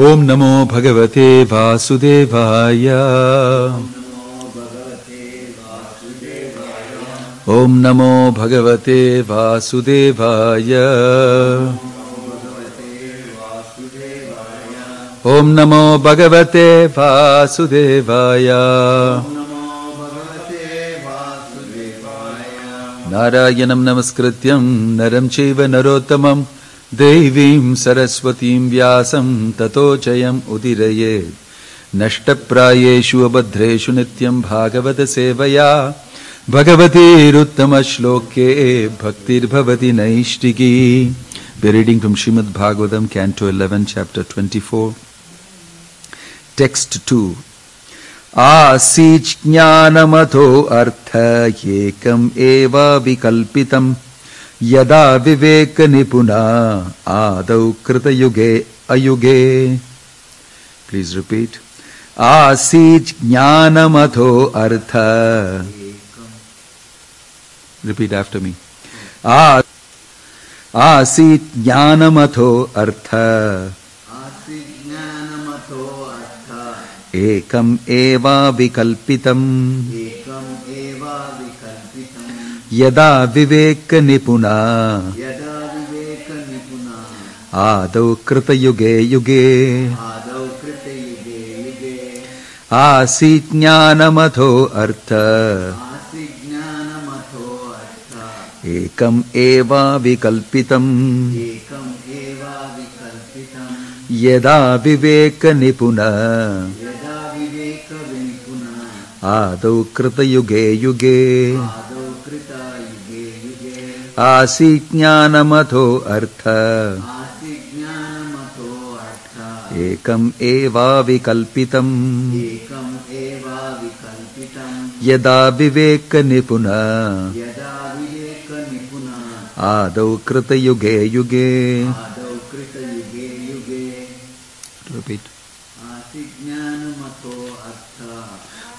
ॐ नमो भगवते वासुदेवाय। ॐ नमो भगवते वासुदेवाय। ॐ नमो भगवते वासुदेवाय। नारायणं नमस्कृत्यं, नरं चैव नरोत्तमं देवीं सरस्वतीं व्यासं ततो जयम् उदिरयेत् नष्टप्रायेषु अभद्रेषु नित्यं भागवतसेवया भगवतीरुत्तमश्लोके भक्तिर्भवति नैष्टिकी We're reading from Srimad Bhagavatam, Canto 11, Chapter 24. Text 2. आसीच् ज्ञानमथो अर्थ एकम् एव विकल्पितम् यदा विवेक निपुणा आदौ कृत युगे अयुगे। प्लीज़ रिपीट आसी ज्ञानमथो अर्थ। रिपीट आफ्टर मी आ आसीत् ज्ञानमथो अर्थ। एकम एवा विकल्पितम। एकम यदा विवेकनिपुणा। आदौ कृतयुगे युगे। आसीत् ज्ञानमथो एवाविकल्पितम् यदा विवेकनिपुण। आदौ कृतयुगे युगे, युगे आसी आसीज्ञानमथो अर्थ। एकम एवा एवाविकल्पितम्। यदा विवेक विवेकनिपुण। आदौ कृत युगे। युगे। आसी Repeat.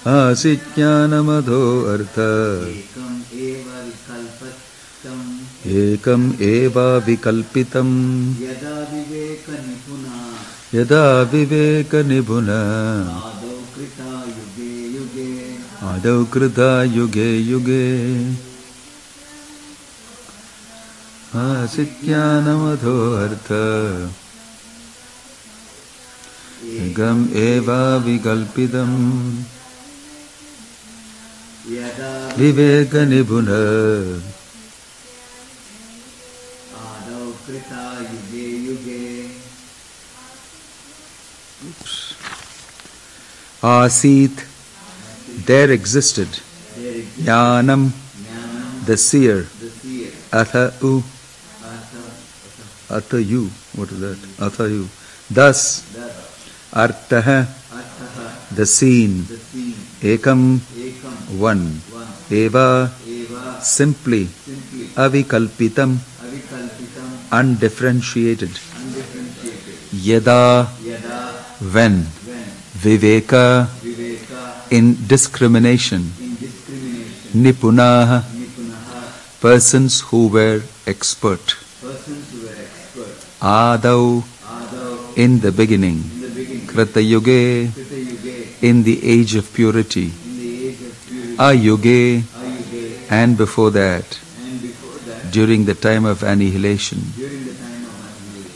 आसिज्ञानमथो अर्थ। एकम एवा विकल्पितम। यदा विवेकनिपुण। आदौ कृता युगे युगे। आसिज्ञानमधो अर्थ एकम आसिज्ञानमधोऽर्थ एकम् विवेक विवेकनिपुण। Asit, there existed. Jnanam, the seer. Atha u. What is that? Atha you. Thus, artha the seen. the Ekam, one. Eva, simply. Avikalpitam, undifferentiated. yada when. Viveka, in discrimination. indiscrimination Nipunaha, persons who were expert. Adau, in the beginning. in krita yuge in the age of purity. in ayuge and before that, and before that during the time of annihilation. during the time of annihilation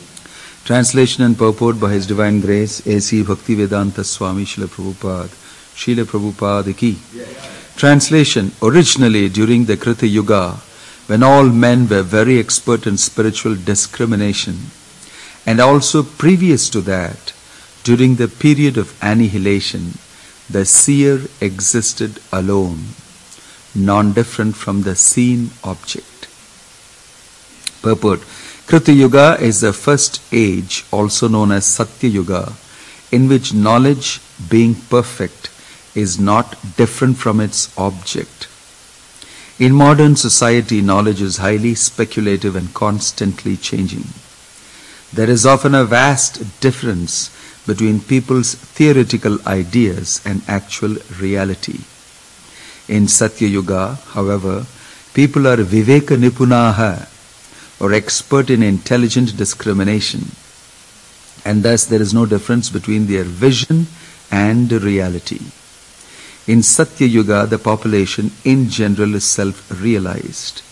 Translation and purport by His Divine Grace, A.C. Bhaktivedanta Swami Srila Prabhupada, Srila Prabhupada ki. Translation Originally, during the Krita Yuga, when all men were very expert in spiritual discrimination, and also previous to that, during the period of annihilation, the seer existed alone, non different from the seen object. Purport Krita Yuga is the first age, also known as Satya Yuga, in which knowledge, being perfect, is not different from its object. In modern society, knowledge is highly speculative and constantly changing. There is often a vast difference between people's theoretical ideas and actual reality. In Satya Yuga, however, people are Viveka Nipunaha or expert in intelligent discrimination. and thus there is no difference between their vision and reality. In Satya Yuga, the population in general is self realized.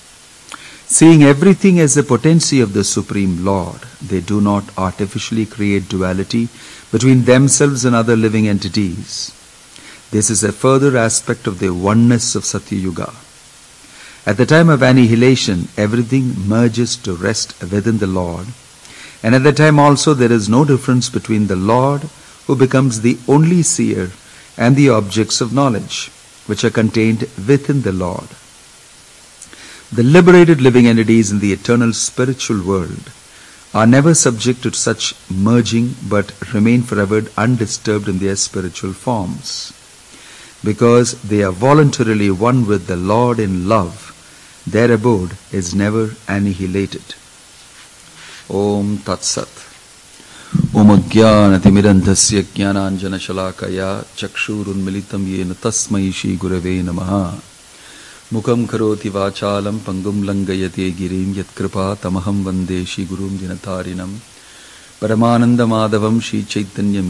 Seeing everything as a potency of the Supreme Lord, they do not artificially create duality between themselves and other living entities. This is a further aspect of the oneness of Satya Yuga. At the time of annihilation, everything merges to rest within the Lord, and at that time also there is no difference between the Lord, who becomes the only seer, and the objects of knowledge, which are contained within the Lord. The liberated living entities in the eternal spiritual world are never subject to such merging but remain forever undisturbed in their spiritual forms. Because they are voluntarily one with the Lord in love, their abode is never annihilated. Om Tat Sat. Om Ajnanatimirandhasya Jnananjanashalakaya Chakshurunmilitam Yena Tasmai Shri Gurave Namaha Mukam Karoti Vachalam Pangum Langayate Girim Yatkripa Tamaham Vande Shri Gurum Dinatarinam Paramananda Madhavam Shri Chaitanya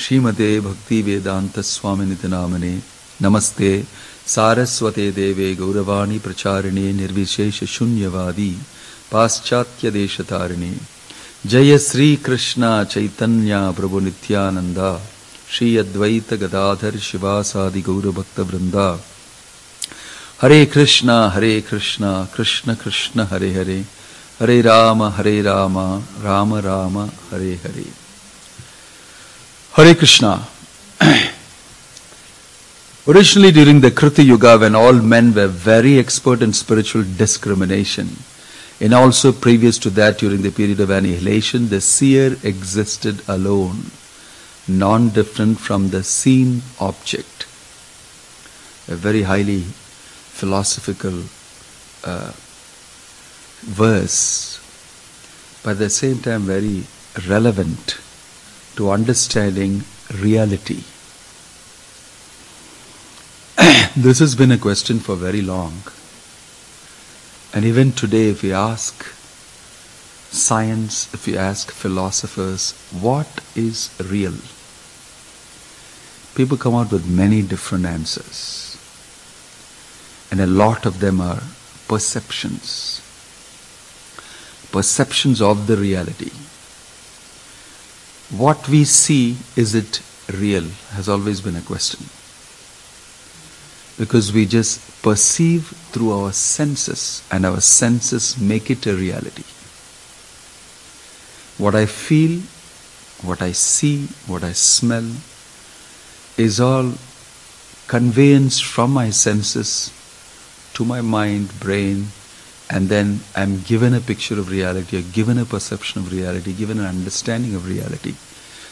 श्रीमते भक्ति वेदांत स्वामिनित नामने नमस्ते। सारस्वते देवे गौरवाणी प्रचारिणे निर्विशेष शून्यवादी पाश्चात्य देश तारिणे जय श्री कृष्ण चैतन्य प्रभु नित्यानंदा श्री अद्वैत गदाधर शिवासादि गौरभक्त वृंदा हरे कृष्णा हरे कृष्णा, कृष्ण कृष्ण, हरे हरे। हरे राम हरे Ram Ram Ram, Hare Hare. Hare Krishna. Originally during the Krita Yuga when all men were very expert in spiritual discrimination and also previous to that during the period of annihilation the seer existed alone non-different from the seen object. A very highly philosophical uh, verse but at the same time very relevant to understanding reality this has been a question for very long. And even today, if we ask science, if we ask philosophers, what is real? People come out with many different answers. And a lot of them are perceptions. Perceptions of the reality. What we see, is it real? Has always been a question because we just perceive through our senses and our senses make it a reality. What I feel, what I see, what I smell is all conveyance from my senses to my mind, brain, and then I'm given a picture of reality, or given a perception of reality, given an understanding of reality.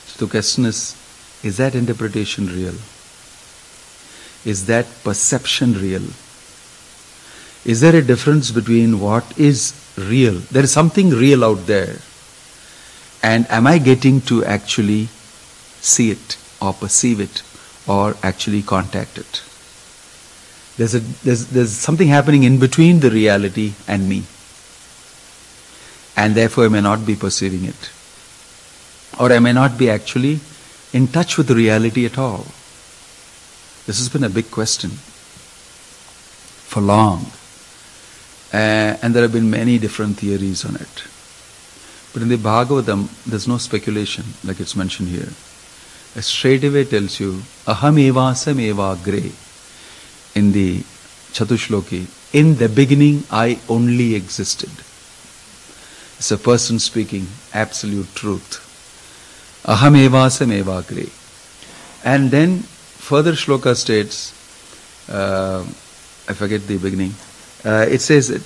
So the question is, is that interpretation real? Is that perception real? Is there a difference between what is real? There is something real out there. And am I getting to actually see it or perceive it or actually contact it? There's, a, there's, there's something happening in between the reality and me. And therefore I may not be perceiving it. Or I may not be actually in touch with the reality at all. This has been a big question for long. Uh, and there have been many different theories on it. But in the Bhagavatam, there's no speculation like it's mentioned here. It straight away tells you, Aham evasam evagre. In the Chatushloki, in the beginning I only existed. It's a person speaking absolute truth. Aham evasam evagre. And then further shloka states, uh, I forget the beginning, uh, it says that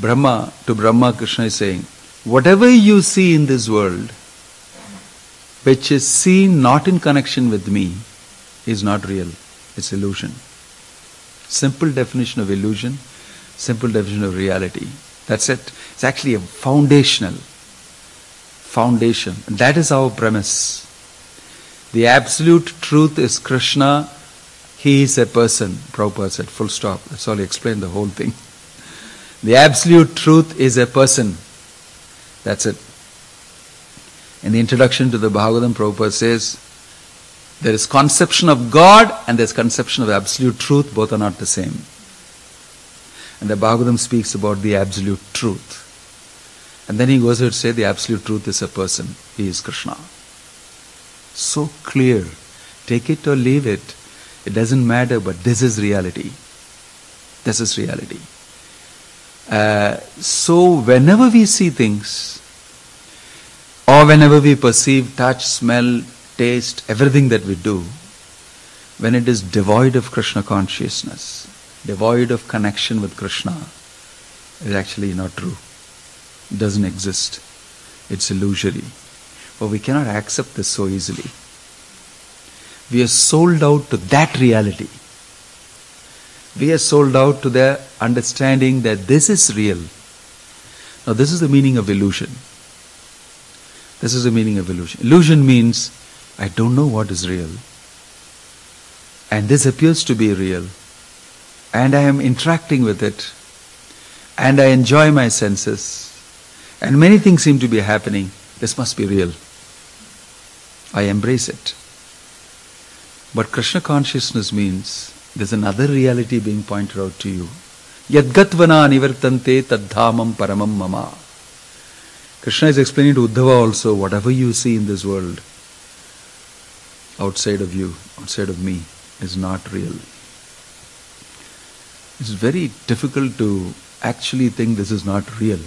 Brahma, to Brahma, Krishna is saying, whatever you see in this world, which is seen not in connection with me, is not real. It's illusion. Simple definition of illusion, simple definition of reality. That's it. It's actually a foundational foundation. That is our premise. The absolute truth is Krishna. He is a person. Prabhupada said, full stop. That's all he explained the whole thing. The absolute truth is a person. That's it. In the introduction to the Bhagavatam, Prabhupada says, there is conception of God and there's conception of absolute truth, both are not the same. And the Bhagavatam speaks about the absolute truth. And then he goes on to say the absolute truth is a person. He is Krishna. So clear. Take it or leave it. It doesn't matter, but this is reality. This is reality. Uh, so whenever we see things, or whenever we perceive, touch, smell, taste, everything that we do, when it is devoid of Krishna consciousness, devoid of connection with Krishna, is actually not true. It doesn't exist. It's illusory. But we cannot accept this so easily. We are sold out to that reality. We are sold out to the understanding that this is real. Now, this is the meaning of illusion. This is the meaning of illusion. Illusion means I don't know what is real. And this appears to be real. And I am interacting with it. And I enjoy my senses. And many things seem to be happening. This must be real. I embrace it. But Krishna consciousness means there's another reality being pointed out to you. Yadgatvana nivartante tadhamam paramam mama. Krishna is explaining to Uddhava also whatever you see in this world outside of you, outside of me, is not real. It's very difficult to actually think this is not real.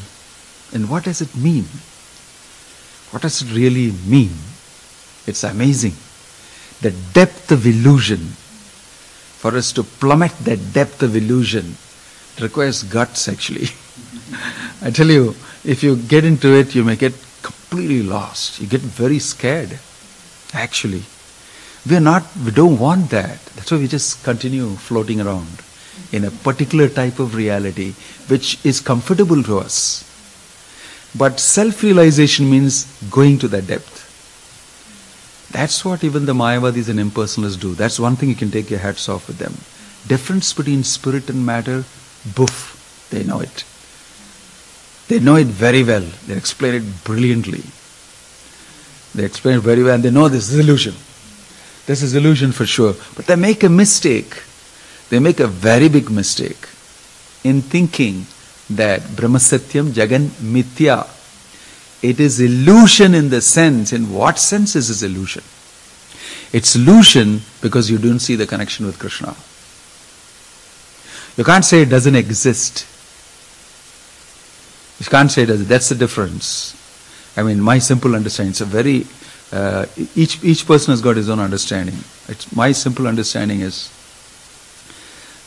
And what does it mean? What does it really mean? It's amazing. The depth of illusion. For us to plummet that depth of illusion requires guts actually. I tell you, if you get into it, you may get completely lost. You get very scared, actually. We're not, we don't want that. That's why we just continue floating around in a particular type of reality which is comfortable to us. But self realization means going to that depth. That's what even the Mayavadis and impersonalists do. That's one thing you can take your hats off with them. Difference between spirit and matter, boof, they know it. They know it very well. They explain it brilliantly. They explain it very well and they know this is illusion. This is illusion for sure. But they make a mistake. They make a very big mistake in thinking that Brahmasatyam Jagan Mithya. It is illusion in the sense, in what sense is this illusion? It's illusion because you don't see the connection with Krishna. You can't say it doesn't exist. You can't say it doesn't. That's the difference. I mean, my simple understanding. It's a very uh, each each person has got his own understanding. It's, my simple understanding is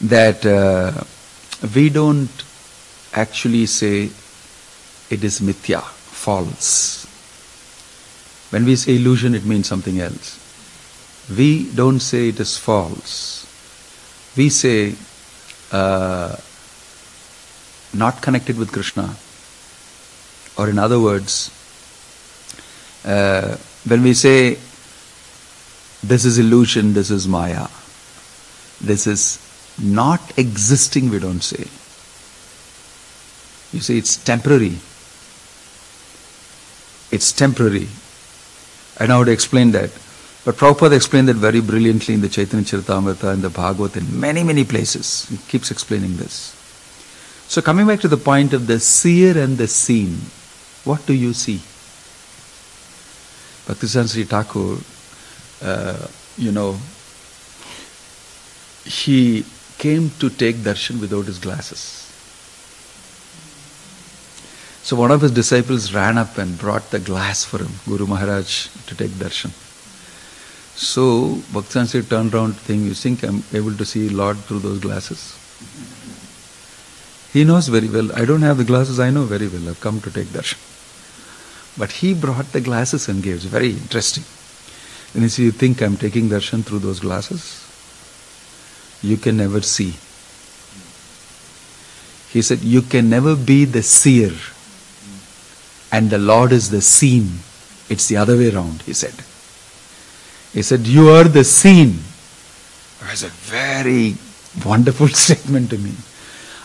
that uh, we don't actually say it is mithya, false. When we say illusion, it means something else. We don't say it is false. We say uh, not connected with Krishna. Or in other words, uh, when we say this is illusion, this is Maya, this is not existing, we don't say. You see, it's temporary. It's temporary. I know how to explain that. But Prabhupada explained that very brilliantly in the Chaitanya Charitamrita and the Bhagavad in many, many places. He keeps explaining this. So coming back to the point of the seer and the seen, what do you see? Bhaktisiddhanta Sri Thakur, uh, you know, he came to take darshan without his glasses. So one of his disciples ran up and brought the glass for him, Guru Maharaj, to take darshan. So Bhaktisiddhanta turned around to think, you think I'm able to see Lord through those glasses? He knows very well. I don't have the glasses, I know very well. I've come to take darshan. But he brought the glasses and gave. It's very interesting. And he said, You think I'm taking darshan through those glasses? You can never see. He said, You can never be the seer and the Lord is the seen. It's the other way around, he said. He said, You are the seen. It was a very wonderful statement to me.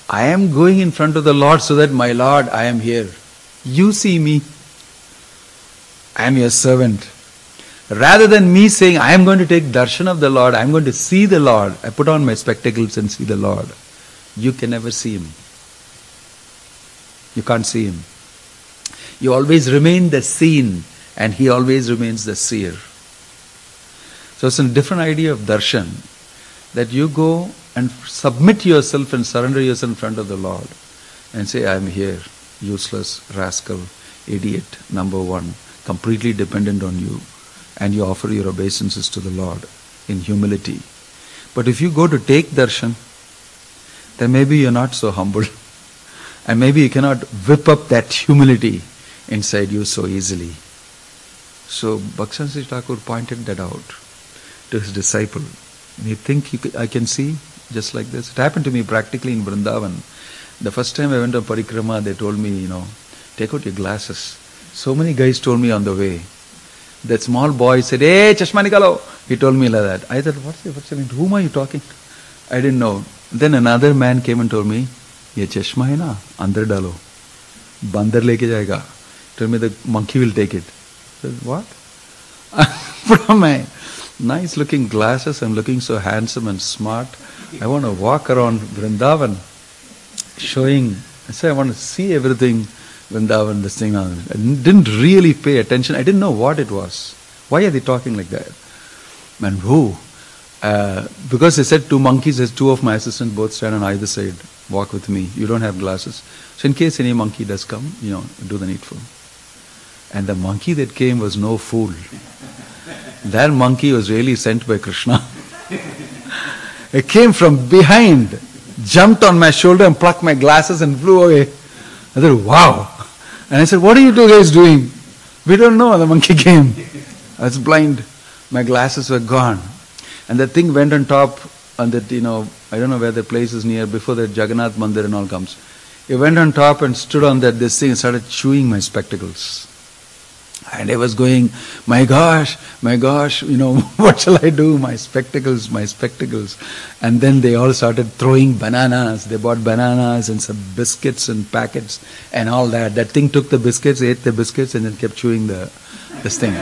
I am going in front of the Lord so that my Lord, I am here. You see me. I am your servant. Rather than me saying, I am going to take darshan of the Lord, I am going to see the Lord, I put on my spectacles and see the Lord. You can never see Him. You can't see Him. You always remain the seen, and He always remains the seer. So it's a different idea of darshan that you go and submit yourself and surrender yourself in front of the Lord and say, I am here, useless, rascal, idiot, number one, completely dependent on you. And you offer your obeisances to the Lord in humility. But if you go to take darshan, then maybe you're not so humble. And maybe you cannot whip up that humility inside you so easily. So Bhaksan Thakur pointed that out to his disciple. And you think you I can see just like this? It happened to me practically in Vrindavan. The first time I went on parikrama, they told me, you know, take out your glasses. So many guys told me on the way. That small boy said, Hey, chashma nikalo. He told me like that. I thought, what's it? What's it? Whom are you talking? I didn't know. Then another man came and told me, ये चश्मा है ना अंदर डालो बंदर लेके जाएगा told me the monkey will take it. I said, what? From my nice looking glasses, I'm looking so handsome and smart. I want to walk around Vrindavan showing, I say I want to see everything Vrindavan, this thing. I didn't really pay attention. I didn't know what it was. Why are they talking like that? And who? Uh, because they said two monkeys, as two of my assistants both stand on either side, walk with me. You don't have glasses. So in case any monkey does come, you know, do the needful. And the monkey that came was no fool. That monkey was really sent by Krishna. it came from behind, jumped on my shoulder and plucked my glasses and flew away. I said, wow. And I said, what are you two guys doing? We don't know. The monkey came. I was blind. My glasses were gone. And the thing went on top on that, you know, I don't know where the place is near, before the Jagannath Mandir and all comes. It went on top and stood on that this thing and started chewing my spectacles. And I was going, my gosh, my gosh, you know, what shall I do? My spectacles, my spectacles. And then they all started throwing bananas. They bought bananas and some biscuits and packets and all that. That thing took the biscuits, ate the biscuits, and then kept chewing the this thing.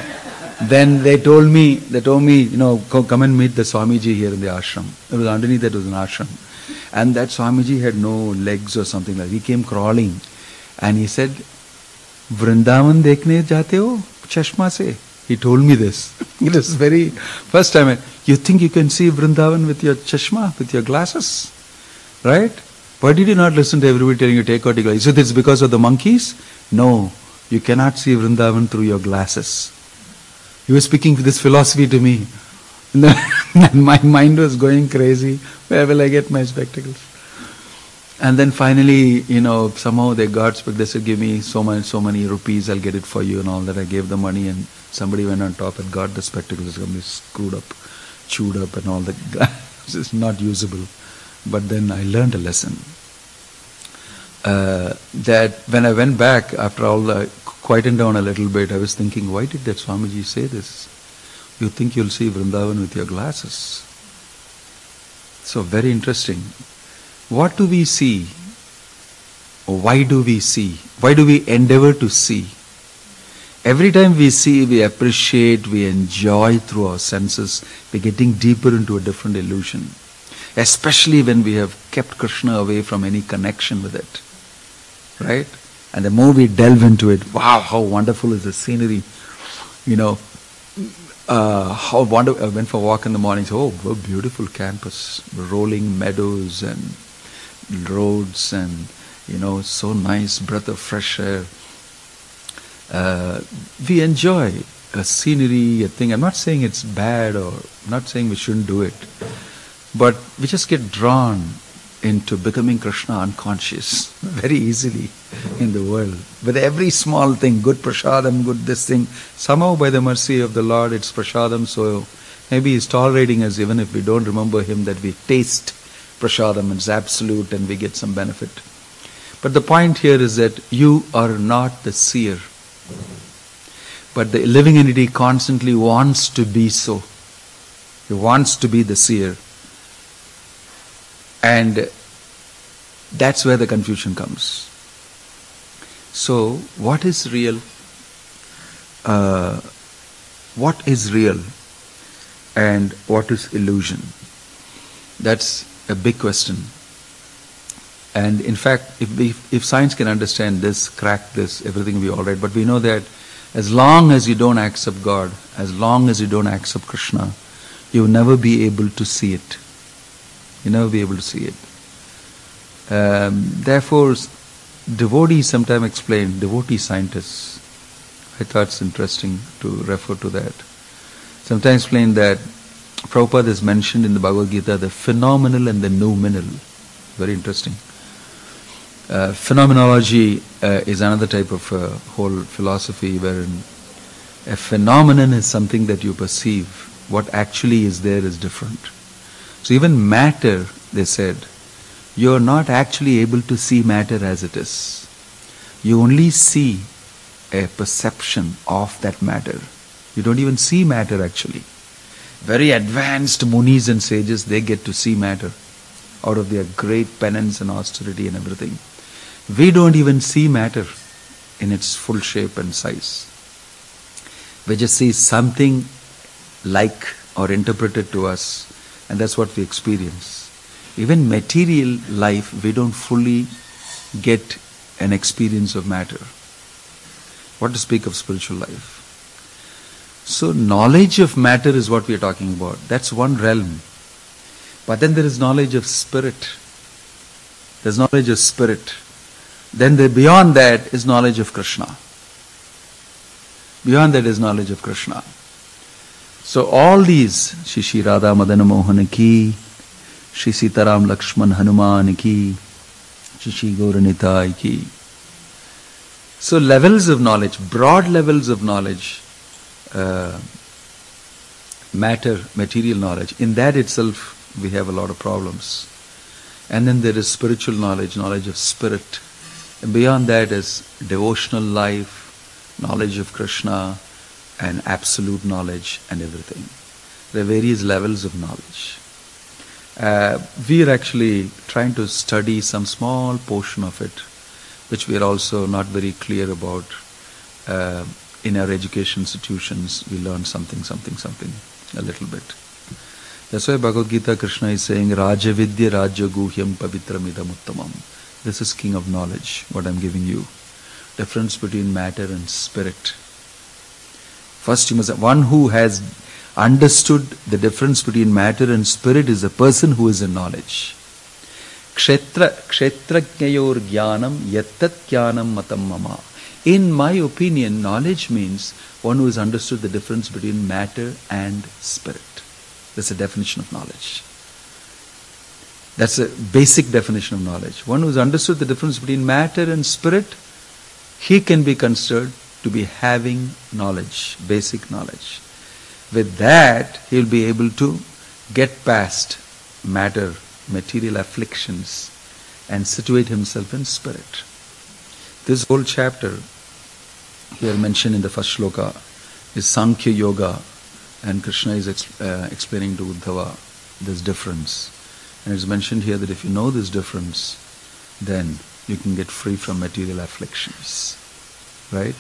Then they told me, they told me, you know, come and meet the Swamiji here in the ashram. It was underneath that was an ashram. And that Swamiji had no legs or something like He came crawling and he said, Vrindavan dekhne jate ho? Chashma se. He told me this. it is very first time. You think you can see Vrindavan with your chashma, with your glasses? Right? Why did you not listen to everybody telling you take out your glasses? Is it it's because of the monkeys? No. You cannot see Vrindavan through your glasses. He was speaking this philosophy to me. and my mind was going crazy. Where will I get my spectacles? And then finally, you know, somehow they got, they said, give me so many, so many rupees, I'll get it for you and all that. I gave the money and somebody went on top and got the spectacles, it's screwed up, chewed up and all that. it's not usable. But then I learned a lesson. Uh, that when I went back, after all, uh, quieting down a little bit, I was thinking, why did that Swamiji say this? You think you'll see Vrindavan with your glasses. So very interesting. What do we see? Why do we see? Why do we endeavor to see? Every time we see, we appreciate, we enjoy through our senses, we're getting deeper into a different illusion. Especially when we have kept Krishna away from any connection with it. Right? And the more we delve into it, wow, how wonderful is the scenery. You know, uh, how wonderful. I went for a walk in the morning, so, oh, beautiful campus, rolling meadows and roads and you know so nice breath of fresh air. Uh, we enjoy a scenery a thing. I'm not saying it's bad or I'm not saying we shouldn't do it but we just get drawn into becoming krishna unconscious very easily in the world. With every small thing good prasadam good this thing somehow by the mercy of the lord it's prasadam so maybe he's tolerating us even if we don't remember him that we taste prasadam is absolute and we get some benefit. But the point here is that you are not the seer. But the living entity constantly wants to be so. He wants to be the seer. And That's where the confusion comes. So, what is real? Uh, what is real and what is illusion? That's a big question. And in fact, if, we, if science can understand this, crack this, everything will be all right. But we know that as long as you don't accept God, as long as you don't accept Krishna, you'll never be able to see it. You'll never be able to see it. Um, therefore, devotees sometimes explain, devotee scientists, I thought it's interesting to refer to that. Sometimes explain that Prabhupada is mentioned in the Bhagavad Gita the phenomenal and the noumenal. Very interesting. Uh, phenomenology uh, is another type of uh, whole philosophy wherein a phenomenon is something that you perceive. What actually is there is different. So even matter, they said, you are not actually able to see matter as it is. You only see a perception of that matter. You don't even see matter actually. Very advanced munis and sages, they get to see matter out of their great penance and austerity and everything. We don't even see matter in its full shape and size. We just see something like or interpreted to us, and that's what we experience. Even material life, we don't fully get an experience of matter. What to speak of spiritual life? So, knowledge of matter is what we are talking about. That's one realm. But then there is knowledge of spirit. There's knowledge of spirit. Then the, beyond that is knowledge of Krishna. Beyond that is knowledge of Krishna. So all these, Shishi Radha Madana Mohan ki, Shri Sitaram Lakshman Hanuman ki, Shishi Gauranitai ki. So levels of knowledge, broad levels of knowledge, uh, matter, material knowledge, in that itself we have a lot of problems. And then there is spiritual knowledge, knowledge of spirit. And beyond that is devotional life, knowledge of Krishna, and absolute knowledge and everything. There are various levels of knowledge. Uh, we are actually trying to study some small portion of it, which we are also not very clear about. Uh, in our education institutions, we learn something, something, something, a little bit. That's why Bhagavad Gita Krishna is saying, Rajavidya Raja Guhyam Pavitramidam Uttamam. This is king of knowledge, what I'm giving you. Difference between matter and spirit. First, you must one who has understood the difference between matter and spirit is a person who is in knowledge. Kshetra kshetrajnayor jnanam yattat jnanam matam mama. In my opinion, knowledge means one who has understood the difference between matter and spirit. That's a definition of knowledge. That's a basic definition of knowledge. One who has understood the difference between matter and spirit, he can be considered to be having knowledge, basic knowledge. With that, he will be able to get past matter, material afflictions, and situate himself in spirit. This whole chapter, here mentioned in the first shloka, is Sankhya Yoga, and Krishna is uh, explaining to Uddhava this difference. And it's mentioned here that if you know this difference, then you can get free from material afflictions. Right?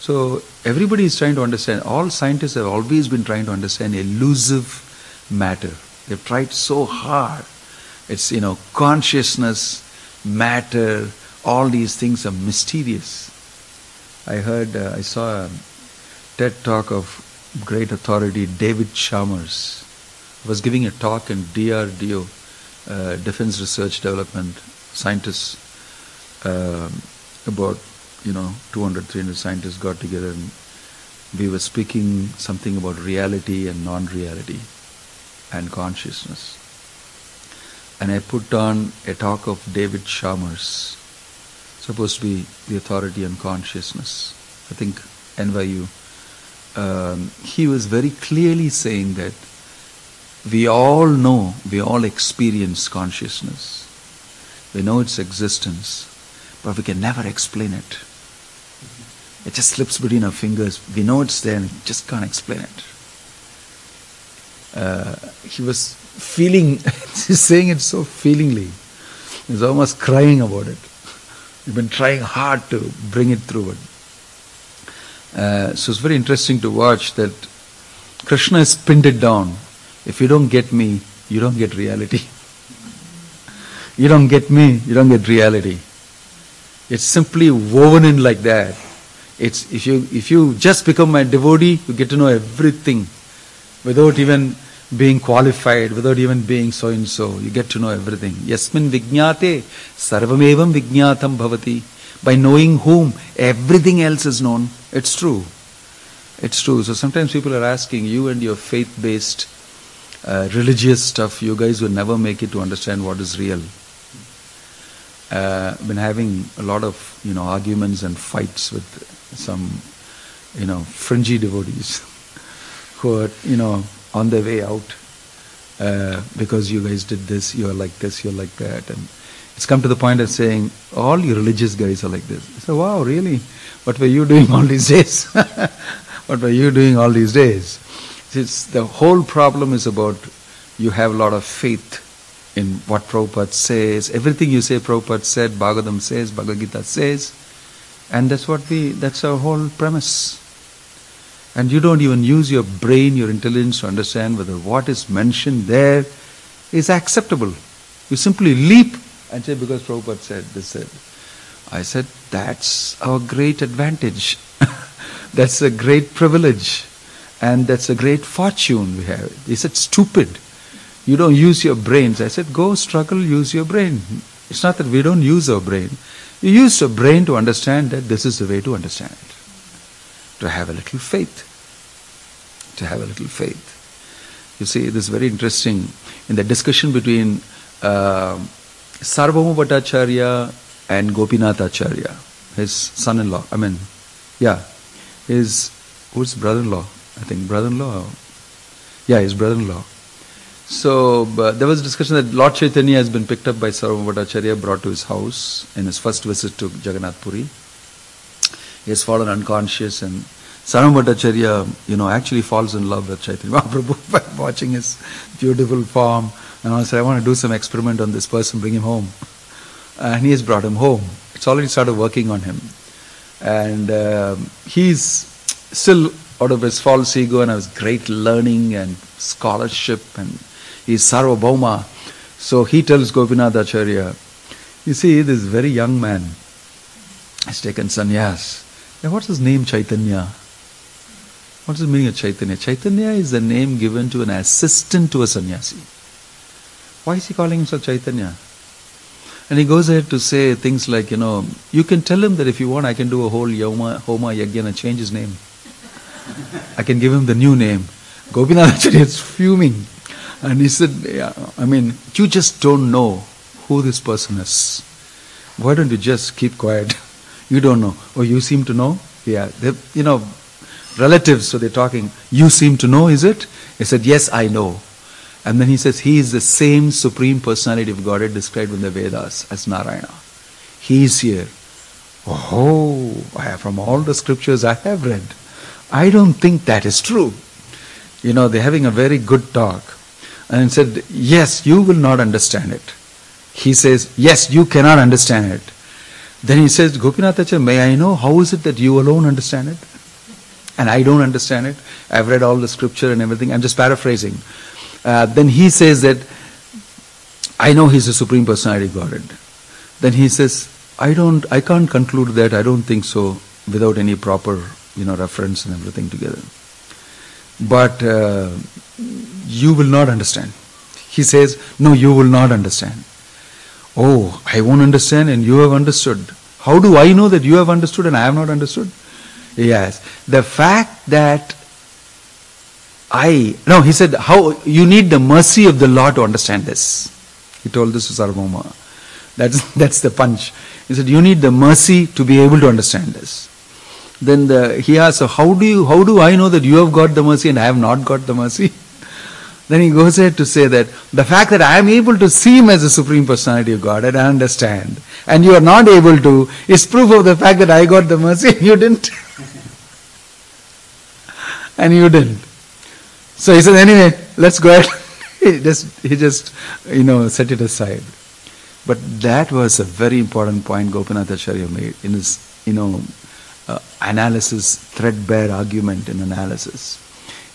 So everybody is trying to understand, all scientists have always been trying to understand elusive matter. They've tried so hard. It's, you know, consciousness, matter, all these things are mysterious. I heard, uh, I saw a TED talk of great authority David Chalmers was giving a talk in DRDO, uh, Defense Research Development, scientists, uh, about, you know, 200, 300 scientists got together and we were speaking something about reality and non-reality and consciousness. And I put on a talk of David Chalmers, supposed to be the authority on consciousness. I think NYU. Um, he was very clearly saying that we all know, we all experience consciousness. We know its existence, but we can never explain it. It just slips between our fingers. We know it's there and just can't explain it. Uh, he was feeling, he's saying it so feelingly. He's almost crying about it. You've been trying hard to bring it through. Uh, so it's very interesting to watch that Krishna has pinned it down. If you don't get me, you don't get reality. you don't get me, you don't get reality. It's simply woven in like that. It's if you if you just become my devotee, you get to know everything without even being qualified, without even being so and so. You get to know everything. Yasmin vijnate sarvamevam vijnatam bhavati. By knowing whom, everything else is known. It's true. It's true. So sometimes people are asking you and your faith based uh, religious stuff, you guys will never make it to understand what is real. Uh, been having a lot of you know arguments and fights with some you know fringy devotees who are you know on their way out uh, because you guys did this, you are like this, you're like that, and it's come to the point of saying all you religious guys are like this. So wow, really? What were you doing all these days? what were you doing all these days? It's the whole problem is about you have a lot of faith in what Prabhupada says. Everything you say Prabhupada said, Bhagavatam says, Bhagavad Gita says. And that's what we, that's our whole premise. And you don't even use your brain, your intelligence to understand whether what is mentioned there is acceptable. You simply leap and say, because Prabhupada said this said. I said, that's our great advantage. that's a great privilege. And that's a great fortune we have. He said, stupid. You don't use your brains. I said, go struggle, use your brain. It's not that we don't use our brain. You use your brain to understand that this is the way to understand it. To have a little faith. To have a little faith. You see, this is very interesting. In the discussion between uh, Sarvabhauma Bhattacharya and Gopinath Acharya, his son-in-law, I mean, yeah, his, who's brother-in-law? I think brother-in-law. Yeah, his brother-in-law. So uh, there was a discussion that Lord Chaitanya has been picked up by Sarvabhauma Bhattacharya, brought to his house in his first visit to Jagannath Puri. He has fallen unconscious and Sarvabhauma Bhattacharya, you know, actually falls in love with Chaitanya Mahaprabhu by watching his beautiful form. And I said, I want to do some experiment on this person, bring him home. And he has brought him home. It's already started working on him. And uh, he's still out of his false ego and has great learning and scholarship and he's Sarvabhauma. So he tells Gopinath Acharya, you see, this very young man has taken sannyas. Now, what's his name, Chaitanya? What's the meaning of Chaitanya? Chaitanya is the name given to an assistant to a sannyasi. Why is he calling himself Chaitanya? And he goes ahead to say things like, you know, you can tell him that if you want, I can do a whole Yoma, Homa Yagya and change his name. I can give him the new name. Gopinath Acharya is fuming. And he said, yeah, I mean, you just don't know who this person is. Why don't you just keep quiet? You don't know. Oh, you seem to know? Yeah. They, you know, relatives, so they're talking. You seem to know, is it? He said, Yes, I know. And then he says, He is the same Supreme Personality of Godhead described in the Vedas as Narayana. He is here. Oh, from all the scriptures I have read, I don't think that is true. You know, they're having a very good talk. And said, Yes, you will not understand it. He says, Yes, you cannot understand it. Then he says, Gopinath Acharya, may I know how is it that you alone understand it? And I don't understand it. I've read all the scripture and everything. I'm just paraphrasing. Uh, then he says that I know he's the Supreme Personality Godhead. Then he says, I don't, I can't conclude that. I don't think so without any proper, you know, reference and everything together. But uh, you will not understand. He says, no, you will not understand. Oh, I won't understand and you have understood. How do I know that you have understood and I have not understood? Yes. The fact that I, no, he said, how, you need the mercy of the Lord to understand this. He told this to Sarvabhauma. That's, that's the punch. He said, you need the mercy to be able to understand this. Then the, he asked, so how do you, how do I know that you have got the mercy and I have not got the mercy? Then he goes ahead to say that the fact that I am able to see him as the Supreme Personality of God and I understand, and you are not able to, is proof of the fact that I got the mercy and you didn't. and you didn't. So he says, anyway, let's go ahead. he just, he just, you know, set it aside. But that was a very important point Gopinath Acharya made in his, you know, uh, analysis, threadbare argument in analysis.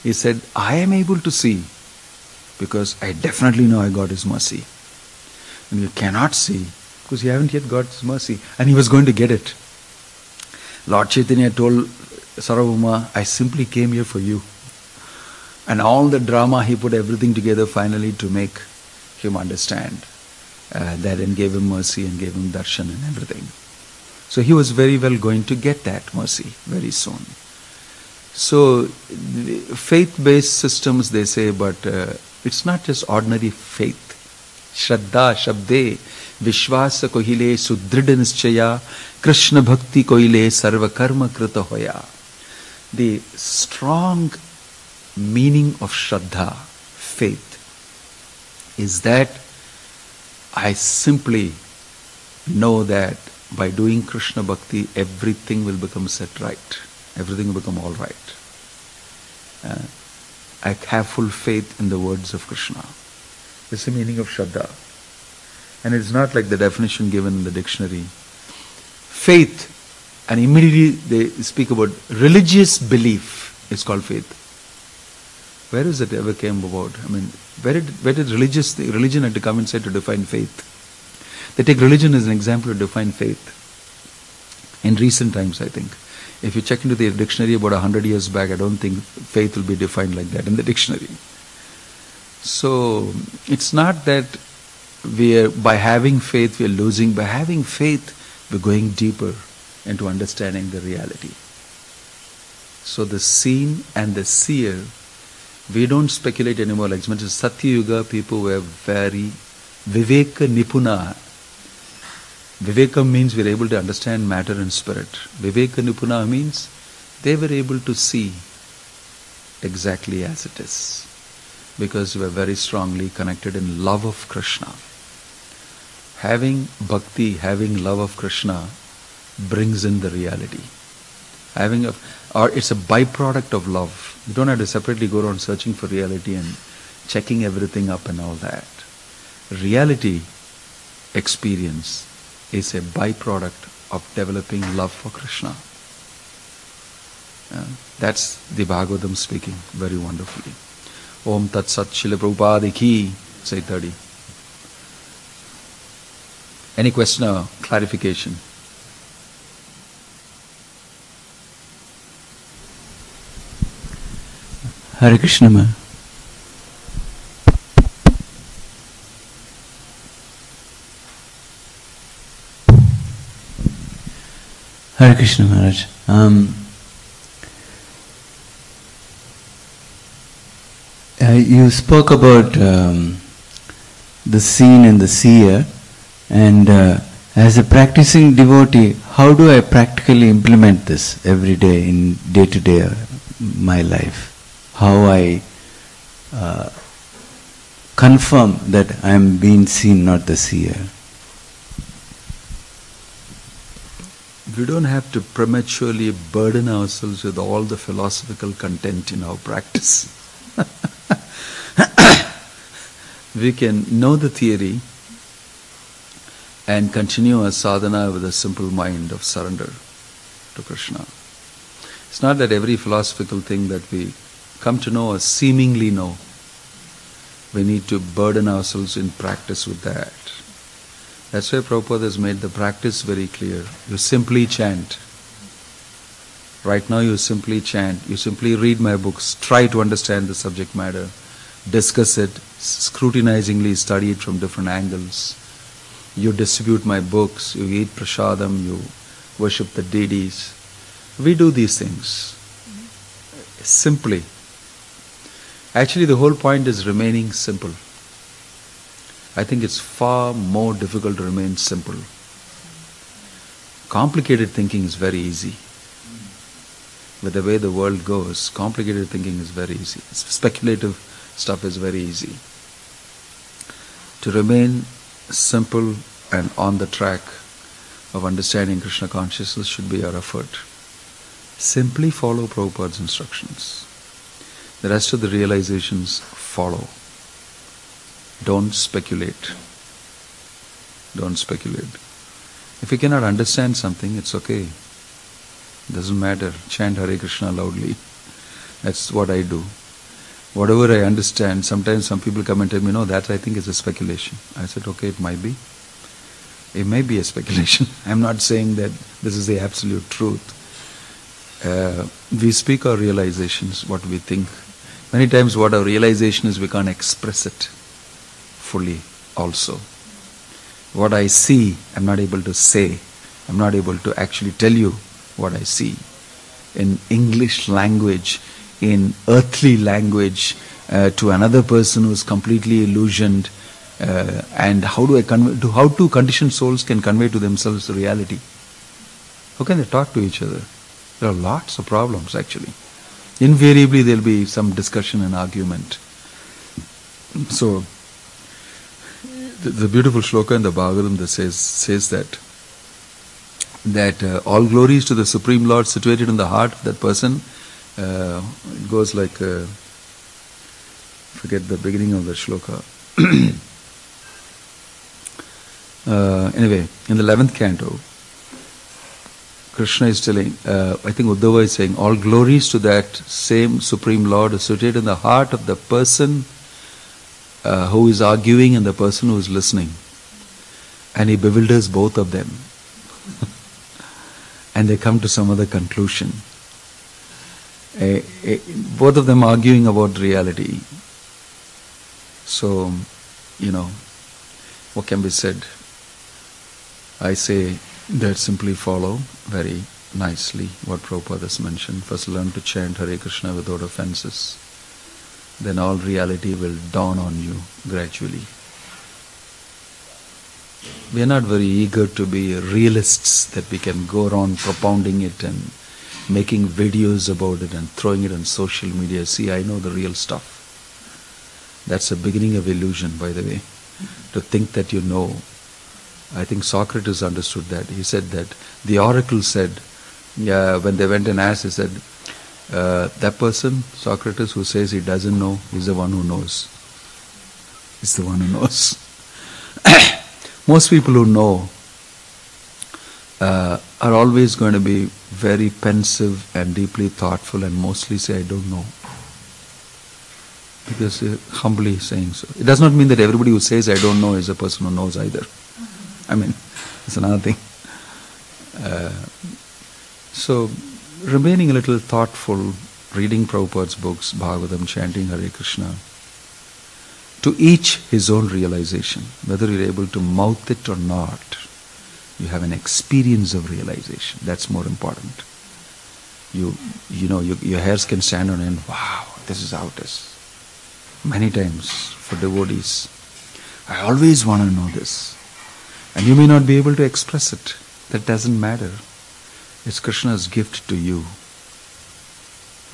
He said, I am able to see because I definitely know I got His mercy. And you cannot see because you haven't yet got His mercy. And he was going to get it. Lord Chaitanya told Sarvabhauma, I simply came here for you. And all the drama, he put everything together finally to make him understand uh, that and gave him mercy and gave him darshan and everything. So he was very well going to get that mercy very soon. So faith based systems, they say, but uh, it's not just ordinary faith. Shraddha, Shabde, Vishwasa kohile, Sudrida Krishna bhakti kohile, Sarva karma krita hoya. The strong meaning of Shraddha, faith, is that I simply know that by doing Krishna bhakti, everything will become set right. Everything will become all right. Uh, I have full faith in the words of Krishna. This is the meaning of Shraddha. And it's not like the definition given in the dictionary. Faith, and immediately they speak about religious belief, is called faith. Where is it ever came about? I mean, where did, where did religious religion had to come inside to define faith? They take religion as an example to define faith. In recent times, I think. If you check into the dictionary about 100 years back, I don't think faith will be defined like that in the dictionary. So, it's not that we are, by having faith, we are losing. By having faith, we're going deeper into understanding the reality. So, the seen and the seer, we don't speculate anymore. Like as Satya Yuga, people were very Viveka Nipuna. Viveka means we're able to understand matter and spirit. Viveka Nipuna means they were able to see exactly as it is because we're very strongly connected in love of Krishna. Having bhakti, having love of Krishna brings in the reality. Having a, or it's a byproduct of love. You don't have to separately go around searching for reality and checking everything up and all that. Reality experience is a byproduct of developing love for Krishna. Uh, that's the Bhagavatam speaking very wonderfully. Om Tat Sat Srila Prabhupada Ki, say 30. Any question or clarification? Hare Krishna Hare Krishna Maharaj. Um, uh, you spoke about um, the seen and the seer, and uh, as a practicing devotee, how do I practically implement this every day in day to day my life? How I uh, confirm that I am being seen, not the seer. We don't have to prematurely burden ourselves with all the philosophical content in our practice. we can know the theory and continue our sadhana with a simple mind of surrender to Krishna. It's not that every philosophical thing that we come to know or seemingly know, we need to burden ourselves in practice with that. That's why Prabhupada has made the practice very clear. You simply chant. Right now, you simply chant. You simply read my books. Try to understand the subject matter. Discuss it. Scrutinizingly study it from different angles. You distribute my books. You eat prasadam. You worship the deities. We do these things. Simply. Actually, the whole point is remaining simple. I think it's far more difficult to remain simple. Complicated thinking is very easy. With the way the world goes, complicated thinking is very easy. Speculative stuff is very easy. To remain simple and on the track of understanding Krishna consciousness should be our effort. Simply follow Prabhupada's instructions. The rest of the realizations follow. Don't speculate. Don't speculate. If you cannot understand something, it's okay. It Doesn't matter. Chant Hare Krishna loudly. That's what I do. Whatever I understand, sometimes some people come and tell me, no, that I think is a speculation. I said, okay, it might be. It may be a speculation. I'm not saying that this is the absolute truth. Uh, we speak our realizations, what we think. Many times, what our realization is, we can't express it fully also. What I see, I'm not able to say. I'm not able to actually tell you what I see. In English language, in earthly language, uh, to another person who's completely illusioned, uh, and how do I convey, to how two conditioned souls can convey to themselves the reality? How can they talk to each other? There are lots of problems actually. Invariably, there'll be some discussion and argument. So, the, beautiful shloka in the Bhagavatam that says says that that uh, all glories to the Supreme Lord situated in the heart of that person. Uh, it goes like uh, forget the beginning of the shloka. Uh, anyway, in the eleventh canto, Krishna is telling, uh, I think Uddhava is saying, all glories to that same Supreme Lord situated in the heart of the person uh, who is arguing and the person who is listening. And he bewilders both of them. and they come to some other conclusion. Eh, eh, both of them arguing about reality. So, you know, what can be said? I say that simply follow very nicely what Prabhupada has mentioned. First learn to chant Hare Krishna without offenses. Then all reality will dawn on you gradually. We are not very eager to be realists that we can go around propounding it and making videos about it and throwing it on social media. See, I know the real stuff. That's the beginning of illusion, by the way. To think that you know I think Socrates understood that. He said that the oracle said, uh, when they went and asked, he said, uh, that person, Socrates, who says he doesn't know, is the one who knows. Is the one who knows. Most people who know uh, are always going to be very pensive and deeply thoughtful and mostly say, I don't know. Because they're humbly saying so. It does not mean that everybody who says, I don't know, is a person who knows either. I mean, it's another thing. Uh, so, remaining a little thoughtful, reading Prabhupada's books, Bhagavatam, chanting Hare Krishna, to each his own realization, whether you're able to mouth it or not, you have an experience of realization. That's more important. You, you know, you, your hairs can stand on end. Wow, this is how it is. Many times for devotees, I always want to know this. And you may not be able to express it. That doesn't matter. It's Krishna's gift to you.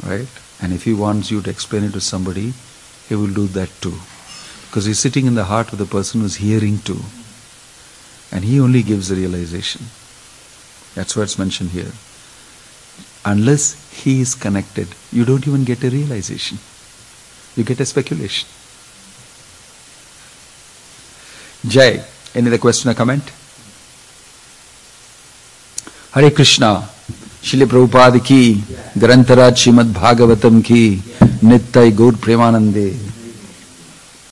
Right? And if he wants you to explain it to somebody, he will do that too. Because he's sitting in the heart of the person who's hearing too. And he only gives the realization. That's why it's mentioned here. Unless he is connected, you don't even get a realization. You get a speculation. Jai. Any other question or comment? Hare Krishna. Shri Prabhupada ki, Grantharaj Srimad Bhagavatam ki, Nittai Gaur Premanande.